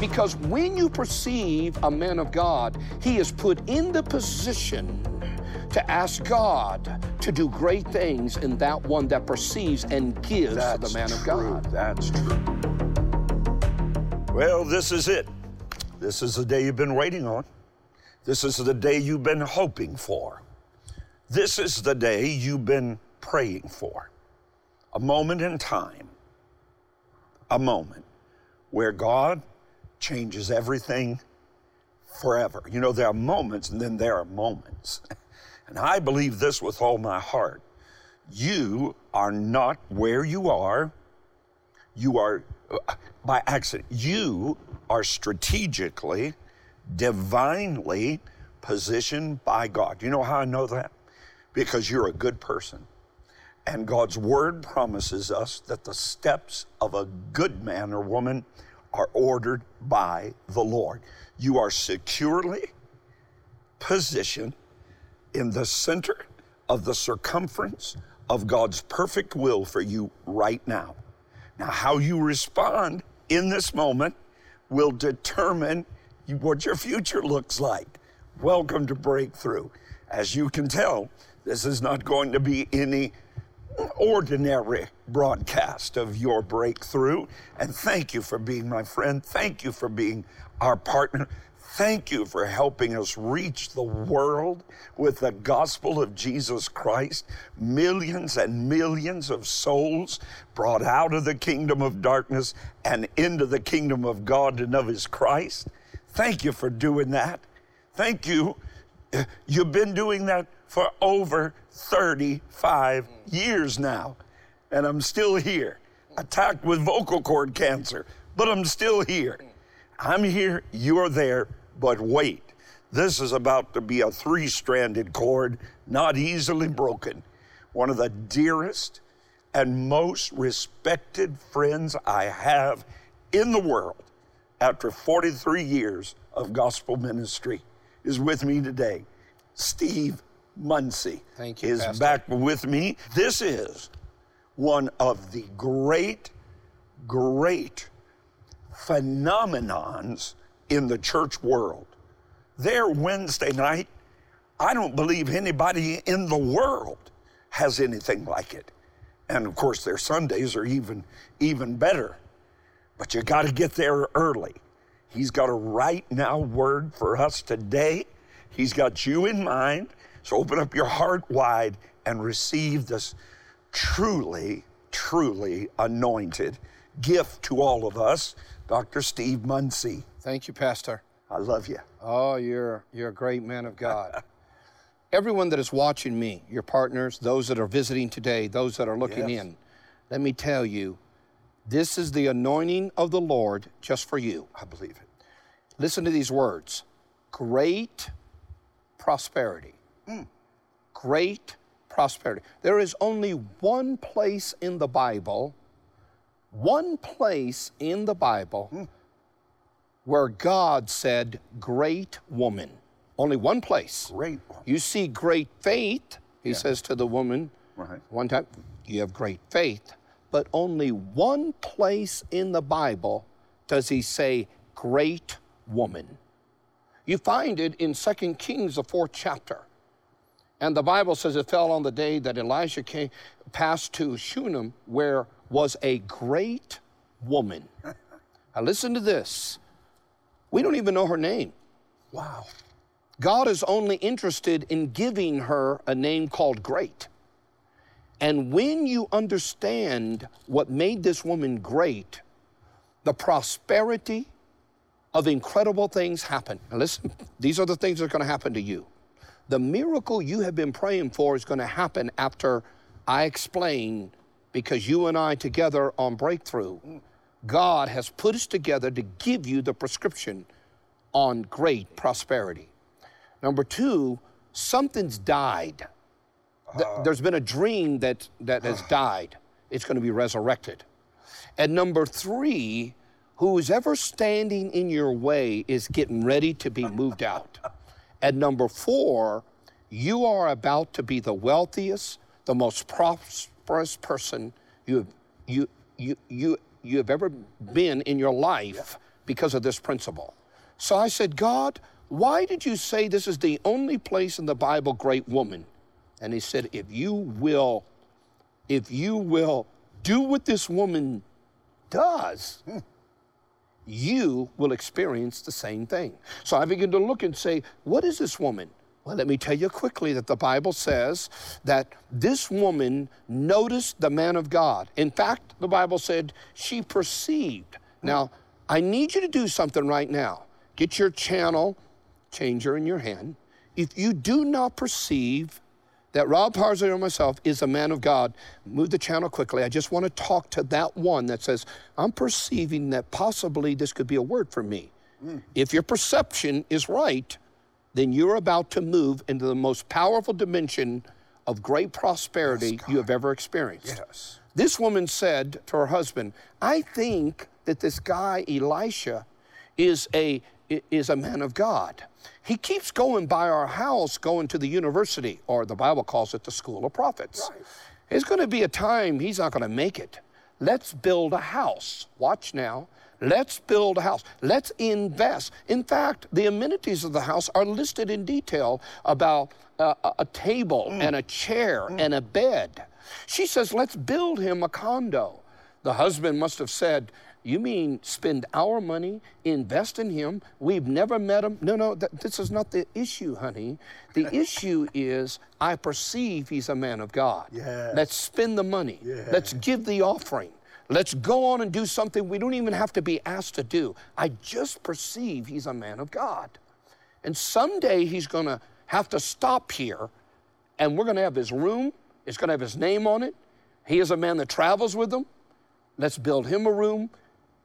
Because when you perceive a man of God, he is put in the position to ask God to do great things in that one that perceives and gives That's the man true. of God. That's true. Well, this is it. This is the day you've been waiting on. This is the day you've been hoping for. This is the day you've been praying for. A moment in time, a moment where God changes everything forever. You know, there are moments and then there are moments. And I believe this with all my heart. You are not where you are. You are uh, by accident. You are strategically, divinely positioned by God. You know how I know that? Because you're a good person. And God's word promises us that the steps of a good man or woman are ordered by the Lord. You are securely positioned in the center of the circumference of God's perfect will for you right now. Now, how you respond in this moment will determine what your future looks like. Welcome to Breakthrough. As you can tell, this is not going to be any ordinary broadcast of your breakthrough. And thank you for being my friend. Thank you for being our partner. Thank you for helping us reach the world with the gospel of Jesus Christ. Millions and millions of souls brought out of the kingdom of darkness and into the kingdom of God and of His Christ. Thank you for doing that. Thank you. You've been doing that for over 35 years now, and I'm still here. Attacked with vocal cord cancer, but I'm still here. I'm here, you're there, but wait. This is about to be a three stranded cord, not easily broken. One of the dearest and most respected friends I have in the world after 43 years of gospel ministry is with me today. Steve Munsey Thank you, is Pastor. back with me. This is one of the great, great phenomenons in the church world. Their Wednesday night, I don't believe anybody in the world has anything like it. And of course, their Sundays are even even better. But you got to get there early. He's got a right now word for us today. He's got you in mind. So open up your heart wide and receive this truly, truly anointed gift to all of us, Dr. Steve Munsey. Thank you, Pastor. I love you. Oh, you're you're a great man of God. Everyone that is watching me, your partners, those that are visiting today, those that are looking Yes. in, let me tell you, this is the anointing of the Lord just for you. I believe it. Listen to these words great prosperity. Mm. Great prosperity. There is only one place in the Bible, one place in the Bible mm. where God said, Great woman. Only one place. Great. You see great faith, he says to the woman Right. one time, you have great faith. But only one place in the Bible does he say great woman. You find it in 2 Kings, the fourth chapter. And the Bible says it fell on the day that Elijah came, passed to Shunem, where was a great woman. now listen to this. We don't even know her name. Wow. God is only interested in giving her a name called great. And when you understand what made this woman great, the prosperity of incredible things happen. Now listen, these are the things that are going to happen to you. The miracle you have been praying for is going to happen after I explain, because you and I together on breakthrough, God has put us together to give you the prescription on great prosperity. Number two, something's died. Th- uh. There's been a dream that, that has died. It's going to be resurrected. And number three, who's ever standing in your way is getting ready to be moved out. And number four, you are about to be the wealthiest, the most prosperous person you have, you, you, you, you have ever been in your life because of this principle. So I said, God, why did you say this is the only place in the Bible, great woman? And he said, if you will, if you will do what this woman does, you will experience the same thing. So I begin to look and say, what is this woman? Well, let me tell you quickly that the Bible says that this woman noticed the man of God. In fact, the Bible said she perceived. Now, I need you to do something right now. Get your channel changer in your hand. If you do not perceive that Rod Parsley or myself is a man of God, move the channel quickly. I just want to talk to that one that says, I'm perceiving that possibly this could be a word for me. Mm. If your perception is right, then you're about to move into the most powerful dimension of great prosperity yes, you have ever experienced. Yes. This woman said to her husband, I think that this guy, Elisha, is a, is a man of God. He keeps going by our house, going to the university, or the Bible calls it the school of prophets. Right. There's going to be a time he's not going to make it. Let's build a house. Watch now. Let's build a house. Let's invest. In fact, the amenities of the house are listed in detail about uh, a table mm. and a chair mm. and a bed. She says, let's build him a condo. The husband must have said, you mean spend our money, invest in him? We've never met him. No, no, th- this is not the issue, honey. The issue is I perceive he's a man of God. Yes. Let's spend the money. Yes. Let's give the offering. Let's go on and do something we don't even have to be asked to do. I just perceive he's a man of God. And someday he's going to have to stop here and we're going to have his room. It's going to have his name on it. He is a man that travels with them. Let's build him a room.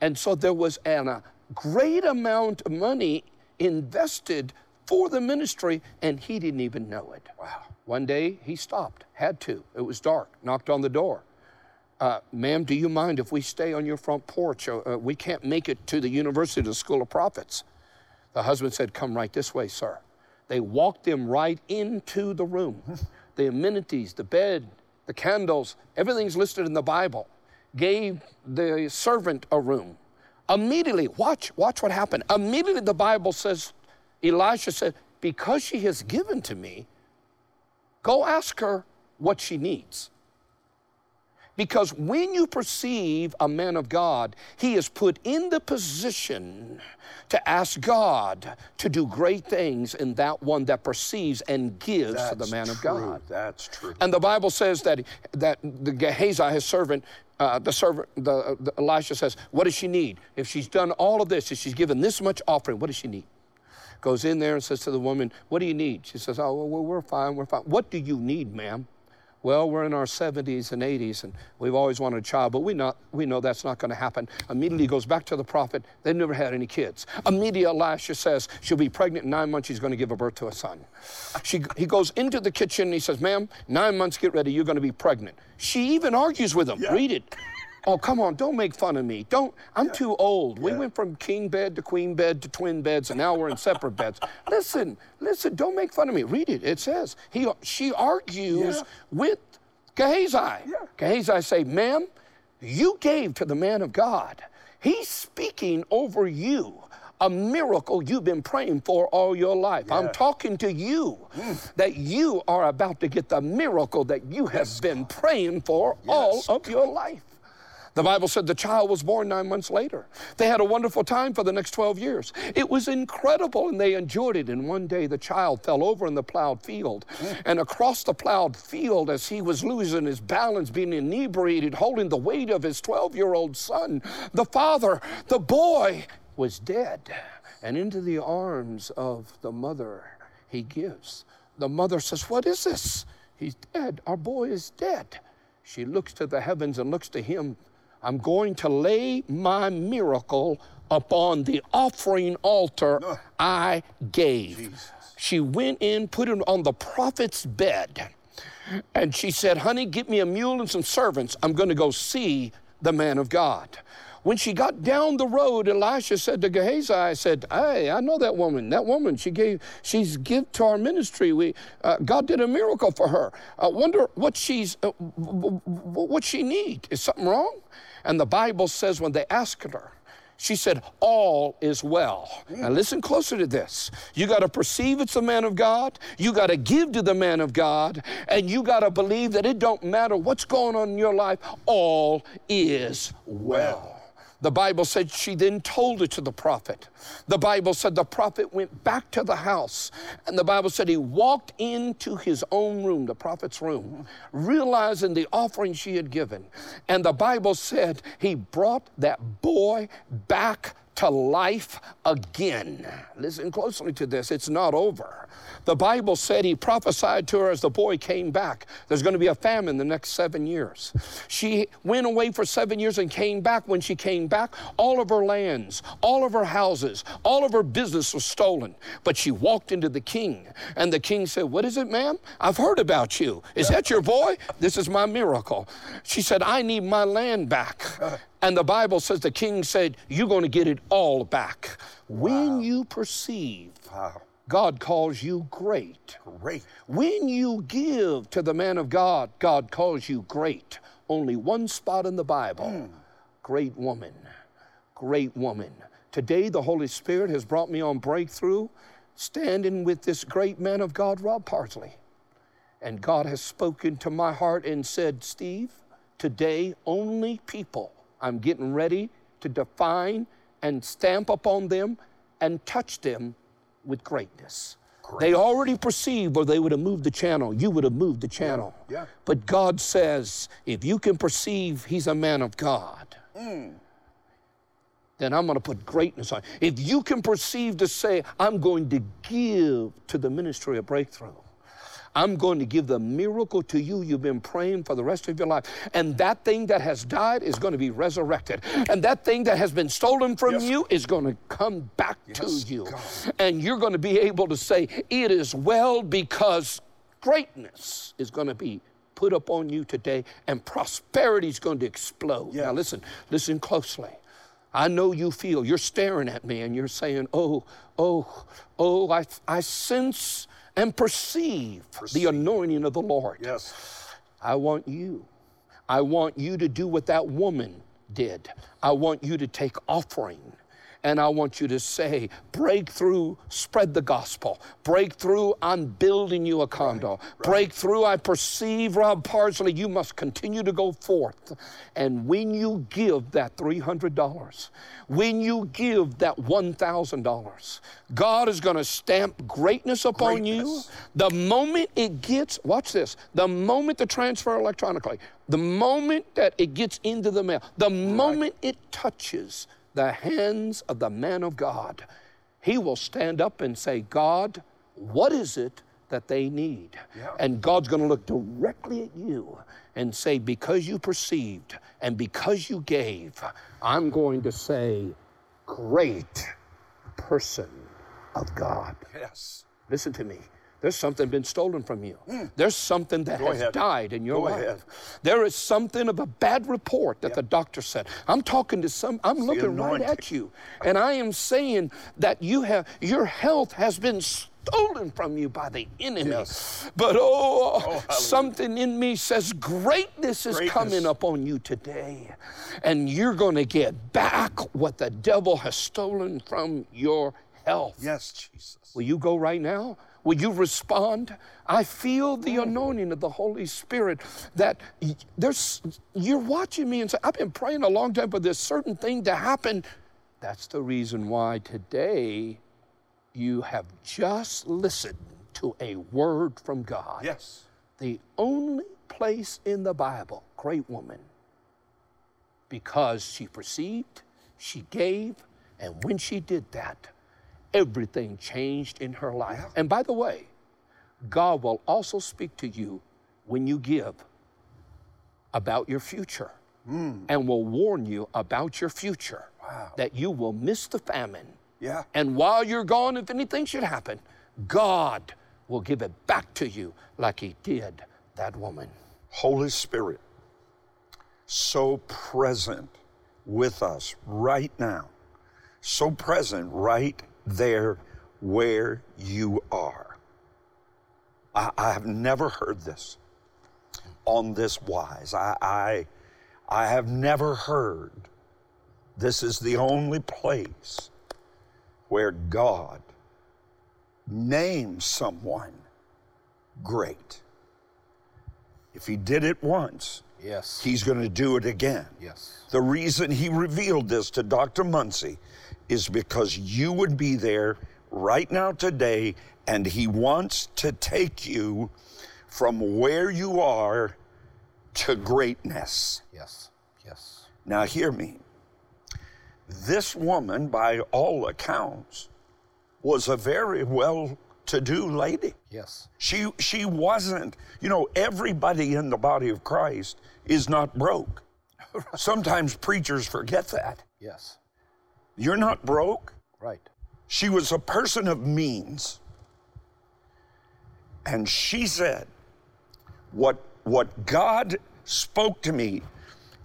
And so there was an, a great amount of money invested for the ministry, and he didn't even know it. Wow. One day he stopped, had to. It was dark, knocked on the door uh, ma'am, do you mind if we stay on your front porch? Uh, uh, we can't make it to the University of the School of Prophets. The husband said, Come right this way, sir. They walked him right into the room. the amenities, the bed, the candles, everything's listed in the Bible. Gave the servant a room. Immediately, watch, watch what happened. Immediately, the Bible says, Elisha said, Because she has given to me, go ask her what she needs. Because when you perceive a man of God, he is put in the position to ask God to do great things in that one that perceives and gives That's to the man of true. God. That's true. And the Bible says that that the Gehazi, his servant, uh, the servant, the, the Elisha says, "What does she need? If she's done all of this, if she's given this much offering, what does she need?" Goes in there and says to the woman, "What do you need?" She says, "Oh, well, we're fine. We're fine. What do you need, ma'am?" Well, we're in our 70s and 80s, and we've always wanted a child, but we, not, we know that's not going to happen. Immediately goes back to the prophet. They've never had any kids. Immediately, Elisha says she'll be pregnant in nine months. She's going to give a birth to a son. She, he goes into the kitchen and he says, Ma'am, nine months, get ready. You're going to be pregnant. She even argues with him. Yeah. Read it. Oh, come on, don't make fun of me. Don't, I'm yeah. too old. Yeah. We went from king bed to queen bed to twin beds, and now we're in separate beds. Listen, listen, don't make fun of me. Read it. It says, he, she argues yeah. with Gehazi. Yeah. Gehazi say, ma'am, you gave to the man of God. He's speaking over you a miracle you've been praying for all your life. Yeah. I'm talking to you mm. that you are about to get the miracle that you have yes. been praying for yes. all of your life. The Bible said the child was born nine months later. They had a wonderful time for the next 12 years. It was incredible and they enjoyed it. And one day the child fell over in the plowed field. Mm. And across the plowed field, as he was losing his balance, being inebriated, holding the weight of his 12 year old son, the father, the boy, was dead. And into the arms of the mother he gives. The mother says, What is this? He's dead. Our boy is dead. She looks to the heavens and looks to him I'm going to lay my miracle upon the offering altar I gave. Jesus. She went in, put it on the prophet's bed, and she said, Honey, get me a mule and some servants. I'm going to go see the man of God. When she got down the road, Elisha said to Gehazi, I said, Hey, I know that woman. That woman, she gave, she's give to our ministry. We, uh, God did a miracle for her. I wonder what she's, uh, what she need. Is something wrong? And the Bible says when they asked her, She said, All is well. Now, listen closer to this. You got to perceive it's the man of God. You got to give to the man of God. And you got to believe that it don't matter what's going on in your life, all is well. The Bible said she then told it to the prophet. The Bible said the prophet went back to the house. And the Bible said he walked into his own room, the prophet's room, realizing the offering she had given. And the Bible said he brought that boy back to life again. Listen closely to this, it's not over. The Bible said he prophesied to her as the boy came back. There's going to be a famine the next seven years. She went away for seven years and came back. When she came back, all of her lands, all of her houses, all of her business was stolen. But she walked into the king, and the king said, What is it, ma'am? I've heard about you. Is that your boy? This is my miracle. She said, I need my land back. And the Bible says the king said, You're going to get it all back. When you perceive Wow. God calls you great. Great. When you give to the man of God, God calls you great. Only one spot in the Bible hmm. great woman. Great woman. Today, the Holy Spirit has brought me on breakthrough, standing with this great man of God, Rod Parsley. And God has spoken to my heart and said, Steve, today only people I'm getting ready to define and stamp upon them and touch them with greatness. They already perceive, or they would have moved the channel. You would have moved the channel. yeah. But God says, if you can perceive He's a man of God, mm. then I'm going to put greatness on. If you can perceive to say, I'm going to give to the ministry of breakthrough. I'm going to give the miracle to you you've been praying for the rest of your life. And that thing that has died is going to be resurrected. And that thing that has been stolen from Yes. you is going to come back Yes, to you. God. And you're going to be able to say, It is well because greatness is going to be put upon you today and prosperity is going to explode. Now, listen, listen closely. I know you feel, you're staring at me and you're saying, Oh, oh, oh, I, I sense and perceive, the anointing of the Lord. Yes. I want you. I want you to do what that woman did. I want you to take offering. And I want you to say, breakthrough, spread the gospel. Breakthrough, I'm building you a condo. Breakthrough, I perceive, Rod Parsley, you must continue to go forth. And when you give that $300, when you give that $1,000, God is going to stamp greatness upon you. The moment it gets, watch this, the moment the transfer electronically, the moment that it gets into the mail, the moment it touches the hands of the man of God, he will stand up and say, God, what is it that they need? Yeah. And God's going to look directly at you and say, because you perceived and because you gave, I'm going to say, great person of God. Yes. Listen to me. There's something been stolen from you. Hmm. There's something that Go has ahead. died in your Go life. ahead. There is something of a bad report that the doctor said. I'm talking to some, I'm looking right at you. And I am saying that you have your health has been stolen from you by the enemy. Yes. But oh, oh hallelujah. something in me says greatness is Greatness. coming upon you today. And you're going to get back what the devil has stolen from your health. Yes, Jesus. Will you go right now? Will you respond? I feel the mm. anointing of the Holy Spirit that there's you're watching me and say, I've been praying a long time for this certain thing to happen. That's the reason why today you have just listened to a word from God. Yes. The only place in the Bible, great woman, because she perceived, she gave, and when she did that, everything changed in her life. And by the way, God will also speak to you when you give about your future hmm. and will warn you about your future Wow. that you will miss the famine. Yeah. And while you're gone, if anything should happen, God will give it back to you like He did that woman. Holy Spirit, so present with us right now, so present right there where you are. I, I have never heard this on this wise. I, I, I have never heard This is the only place where God names someone great. If he did it once, Yes. he's going to do it again. yes. The reason he revealed this to Dr. Munsey is because you would be there right now today, and he wants to take you from where you are to greatness. Yes. Yes. Now, hear me. This woman, by all accounts, was a very well to do lady. Yes. She, she wasn't, you know, everybody in the body of Christ is not broke. Sometimes preachers forget that. Yes. You're not broke. Right. She was a person of means. And she said, what, what God spoke to me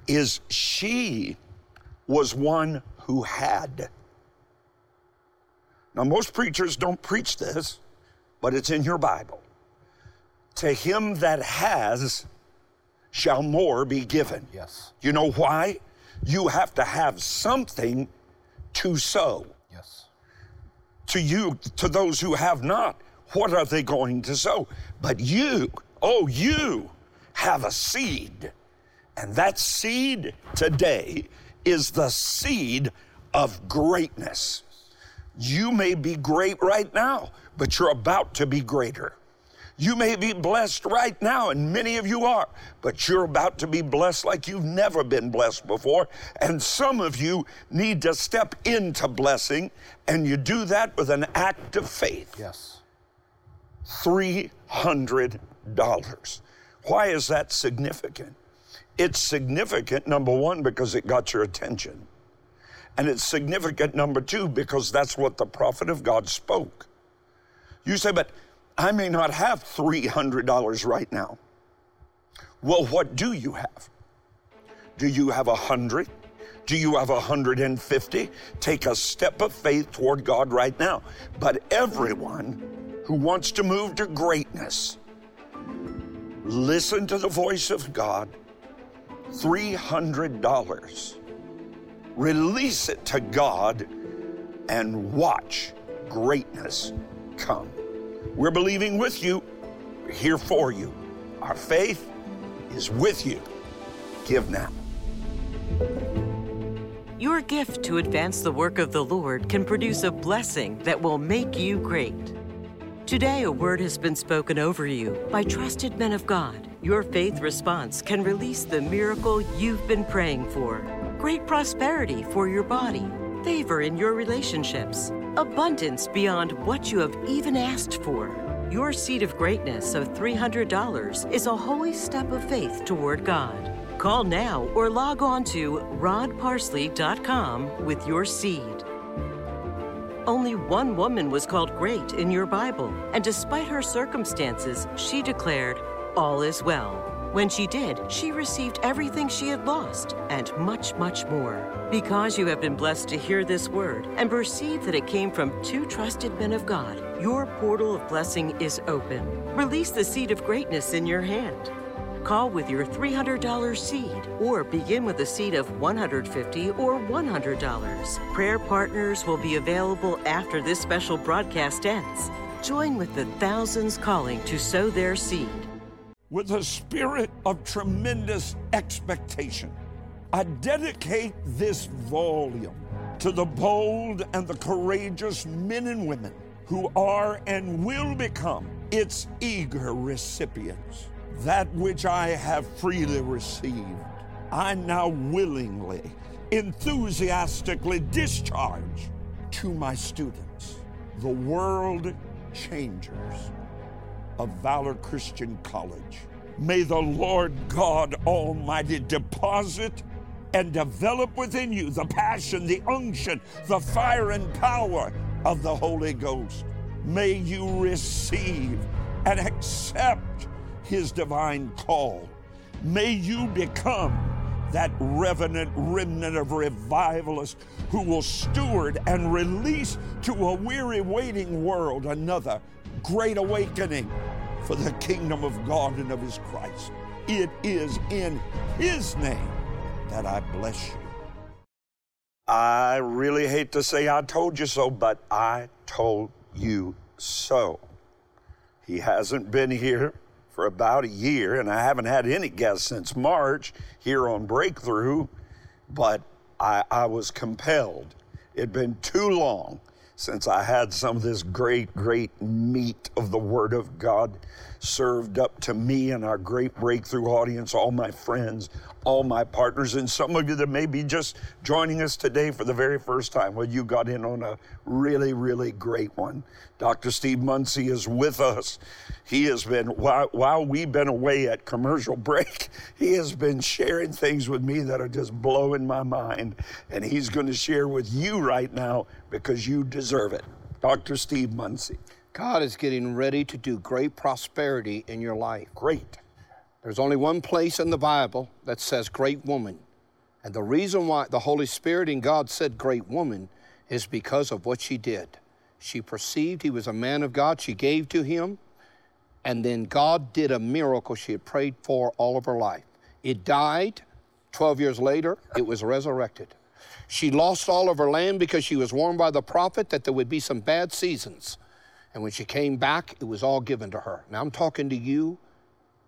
is she was one who had. Now, most preachers don't preach this, but it's in your Bible. To him that has shall more be given. Yes. You know why? You have to have something to sow. Yes. To you, to those who have not, what are they going to sow? But you, oh, you have a seed. And that seed today is the seed of greatness. You may be great right now, but you're about to be greater. You may be blessed right now, and many of you are, but you're about to be blessed like you've never been blessed before. And some of you need to step into blessing, and you do that with an act of faith. Yes. $300. Why is that significant? It's significant, number one, because it got your attention. And it's significant, number two, because that's what the prophet of God spoke. You say, but I may not have $300 right now. Well, what do you have? Do you have a hundred? Do you have a 150? Take a step of faith toward God right now. But everyone who wants to move to greatness, listen to the voice of God. $300. Release it to God and watch greatness come. We're believing with you, we're here for you. Our faith is with you. Give now. Your gift to advance the work of the Lord can produce a blessing that will make you great. Today, a word has been spoken over you by trusted men of God. Your faith response can release the miracle you've been praying for. Great prosperity for your body, favor in your relationships, abundance beyond what you have even asked for. Your seed of greatness of $300 is a holy step of faith toward God. Call now or log on to rodparsley.com with your seed. Only one woman was called great in your Bible, and despite her circumstances, she declared, All is well. When she did, she received everything she had lost and much, much more. Because you have been blessed to hear this word and perceive that it came from two trusted men of God, your portal of blessing is open. Release the seed of greatness in your hand. Call with your $300 seed or begin with a seed of 150 or $100. Prayer partners will be available after this special broadcast ends. Join with the thousands calling to sow their seed. With a spirit of tremendous expectation. I dedicate this volume to the bold and the courageous men and women who are and will become its eager recipients. That which I have freely received, I now willingly, enthusiastically discharge to my students, the world changers of Valor Christian College. May the Lord God Almighty deposit and develop within you the passion, the unction, the fire and power of the Holy Ghost. May you receive and accept His divine call. May you become that revenant remnant of revivalists who will steward and release to a weary, waiting world another great awakening for the kingdom of God and of His Christ. It is in His name that I bless you. I really hate to say I told you so, but I told you so. He hasn't been here for about a year, and I haven't had any guests since March here on Breakthrough, but I, I was compelled. It'd been too long since I had some of this great, great meat of the Word of God served up to me and our great breakthrough audience, all my friends, all my partners, and some of you that may be just joining us today for the very first time. Well, you got in on a really, really great one. Dr. Steve Munsey is with us. He has been, while, while we've been away at commercial break, he has been sharing things with me that are just blowing my mind. And he's going to share with you right now because you deserve it. Dr. Steve Munsey. God is getting ready to do great prosperity in your life. Great. There's only one place in the Bible that says great woman. And the reason why the Holy Spirit in God said great woman is because of what she did. She perceived he was a man of God, she gave to him, and then God did a miracle she had prayed for all of her life. It died. 12 years later, it was resurrected. She lost all of her land because she was warned by the prophet that there would be some bad seasons. And when she came back, it was all given to her. Now I'm talking to you,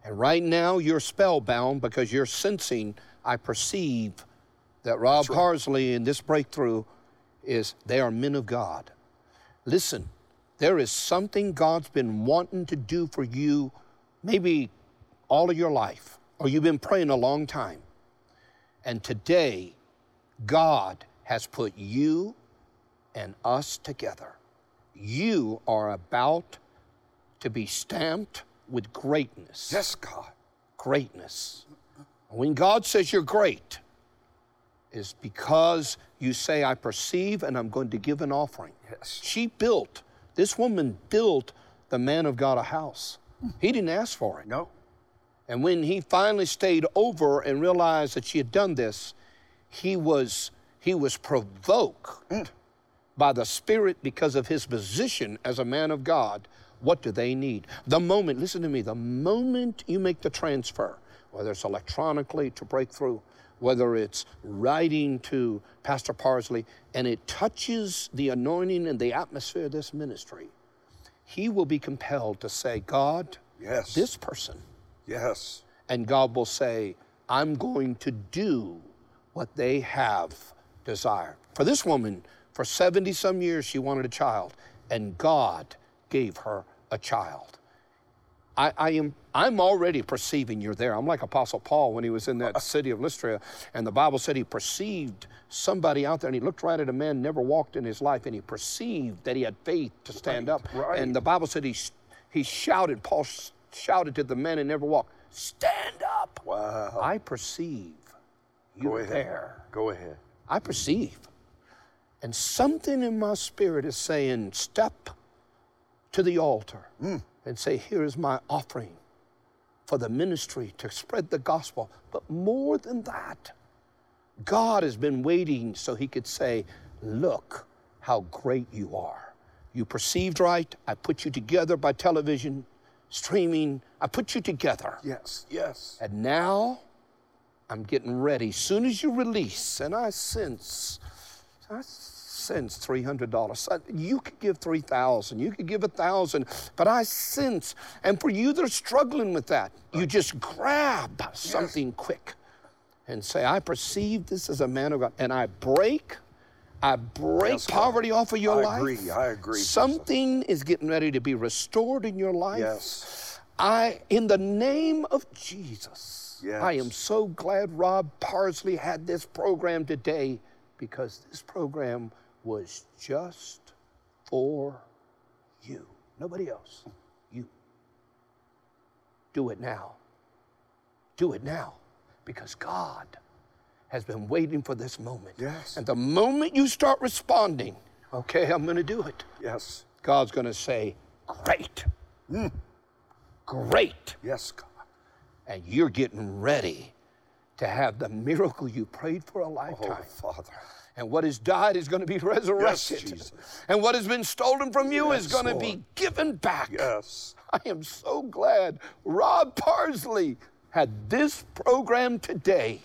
and right now you're spellbound because you're sensing, I perceive that Rod right. Parsley in this breakthrough is they are men of God. Listen, there is something God's been wanting to do for you maybe all of your life, or you've been praying a long time. And today, God has put you and us together you are about to be stamped with greatness. Yes, God. Greatness. When God says you're great, is because you say, I perceive and I'm going to give an offering. Yes. She built, this woman built the man of God a house. He didn't ask for it. No. And when he finally stayed over and realized that she had done this, he was he was provoked mm by the Spirit because of his position as a man of God, what do they need? The moment, listen to me, the moment you make the transfer, whether it's electronically to breakthrough, whether it's writing to Pastor Parsley, and it touches the anointing and the atmosphere of this ministry, he will be compelled to say, God, yes. this person. Yes. And God will say, I'm going to do what they have desired. For this woman, for 70 some years, she wanted a child, and God gave her a child. I, I, am I'm already perceiving you're there. I'm like Apostle Paul when he was in that city of Lystra, and the Bible said he perceived somebody out there, and he looked right at a man never walked in his life, and he perceived that he had faith to stand right, up. Right. And the Bible said he he shouted. Paul shouted to the man and never walked, "Stand up!" Wow! I perceive you Go ahead. there. Go ahead. I perceive. And something in my spirit is saying, step to the altar mm. and say, Here is my offering for the ministry to spread the gospel. But more than that, God has been waiting so he could say, Look how great you are. You perceived right. I put you together by television, streaming. I put you together. Yes, yes. And now I'm getting ready. Soon as you release, and I sense, I sense $300. You could give 3000 you could give a 1000 but I sense, and for you that are struggling with that, you just grab something quick and say, I perceive this as a man of God, and I break. I break yes, poverty off of your I life. I agree. I agree. Something is getting ready to be restored in your life. Yes. I, in the name of Jesus, yes. I am so glad Rod Parsley had this program today because this program was just for you. Nobody else. You. Do it now. Do it now. Because God has been waiting for this moment. Yes. And the moment you start responding, okay, I'm going to do it. Yes. God's going to say, great. Mm. Great. Yes, God. And you're getting ready to have the miracle you prayed for a lifetime. Oh, Father. And what has died is going to be resurrected. Yes, and what has been stolen from you yes, is going Lord. to be given back. Yes. I am so glad Rod Parsley had this program today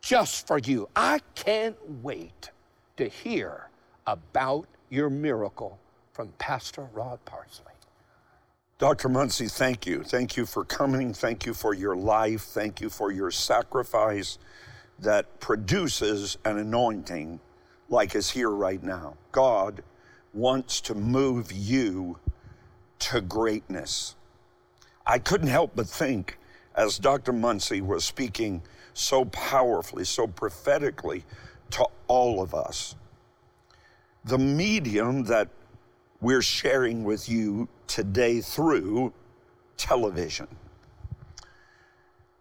just for you. I can't wait to hear about your miracle from Pastor Rod Parsley. Dr. Munsey, thank you. Thank you for coming. Thank you for your life. Thank you for your sacrifice that produces an anointing like is here right now. God wants to move you to greatness. I couldn't help but think as Dr. Munsey was speaking so powerfully, so prophetically to all of us. The medium that we're sharing with you today through television.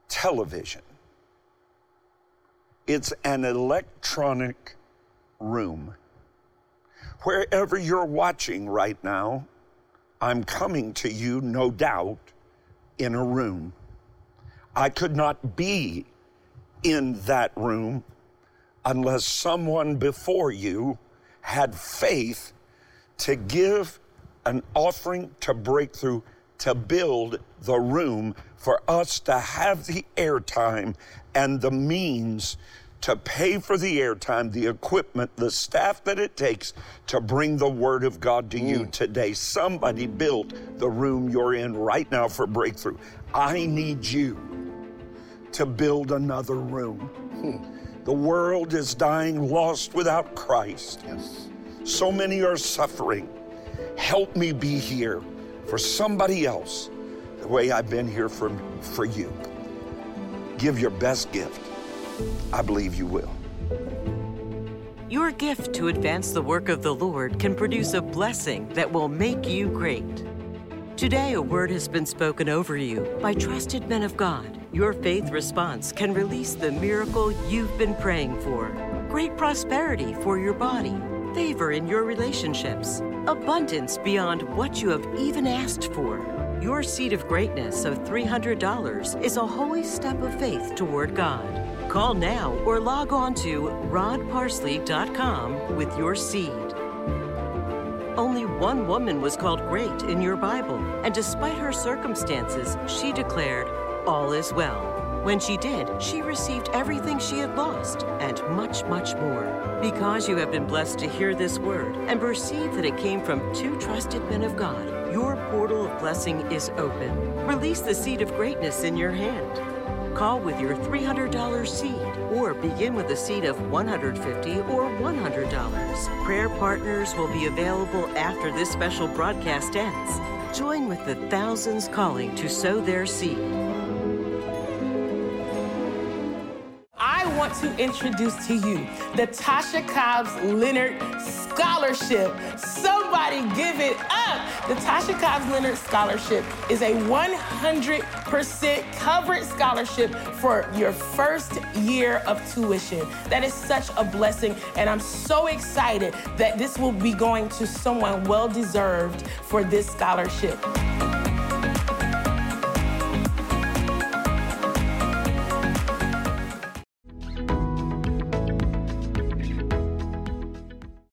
Television. It's an electronic room. Wherever you're watching right now, I'm coming to you, no doubt, in a room. I could not be in that room unless someone before you had faith to give an offering to breakthrough to build the room for us to have the airtime and the means to pay for the airtime, the equipment, the staff that it takes to bring the Word of God to mm. you today. Somebody built the room you're in right now for breakthrough. I need you to build another room. Hmm. The world is dying lost without Christ. Yes. So many are suffering. Help me be here for somebody else the way I've been here for, for you. Give your best gift. I believe you will. Your gift to advance the work of the Lord can produce a blessing that will make you great. Today, a word has been spoken over you by trusted men of God. Your faith response can release the miracle you've been praying for. Great prosperity for your body, favor in your relationships, abundance beyond what you have even asked for. Your seed of greatness of $300 is a holy step of faith toward God. Call now or log on to rodparsley.com with your seed. Only one woman was called great in your Bible, and despite her circumstances, she declared, All is well. When she did, she received everything she had lost and much, much more. Because you have been blessed to hear this word and perceive that it came from two trusted men of God, your portal of blessing is open. Release the seed of greatness in your hand. Call with your $300 seed or begin with a seed of 150 or $100. Prayer partners will be available after this special broadcast ends. Join with the thousands calling to sow their seed. To introduce to you the Tasha Cobbs Leonard Scholarship. Somebody give it up. The Tasha Cobbs Leonard Scholarship is a 100% covered scholarship for your first year of tuition. That is such a blessing, and I'm so excited that this will be going to someone well deserved for this scholarship.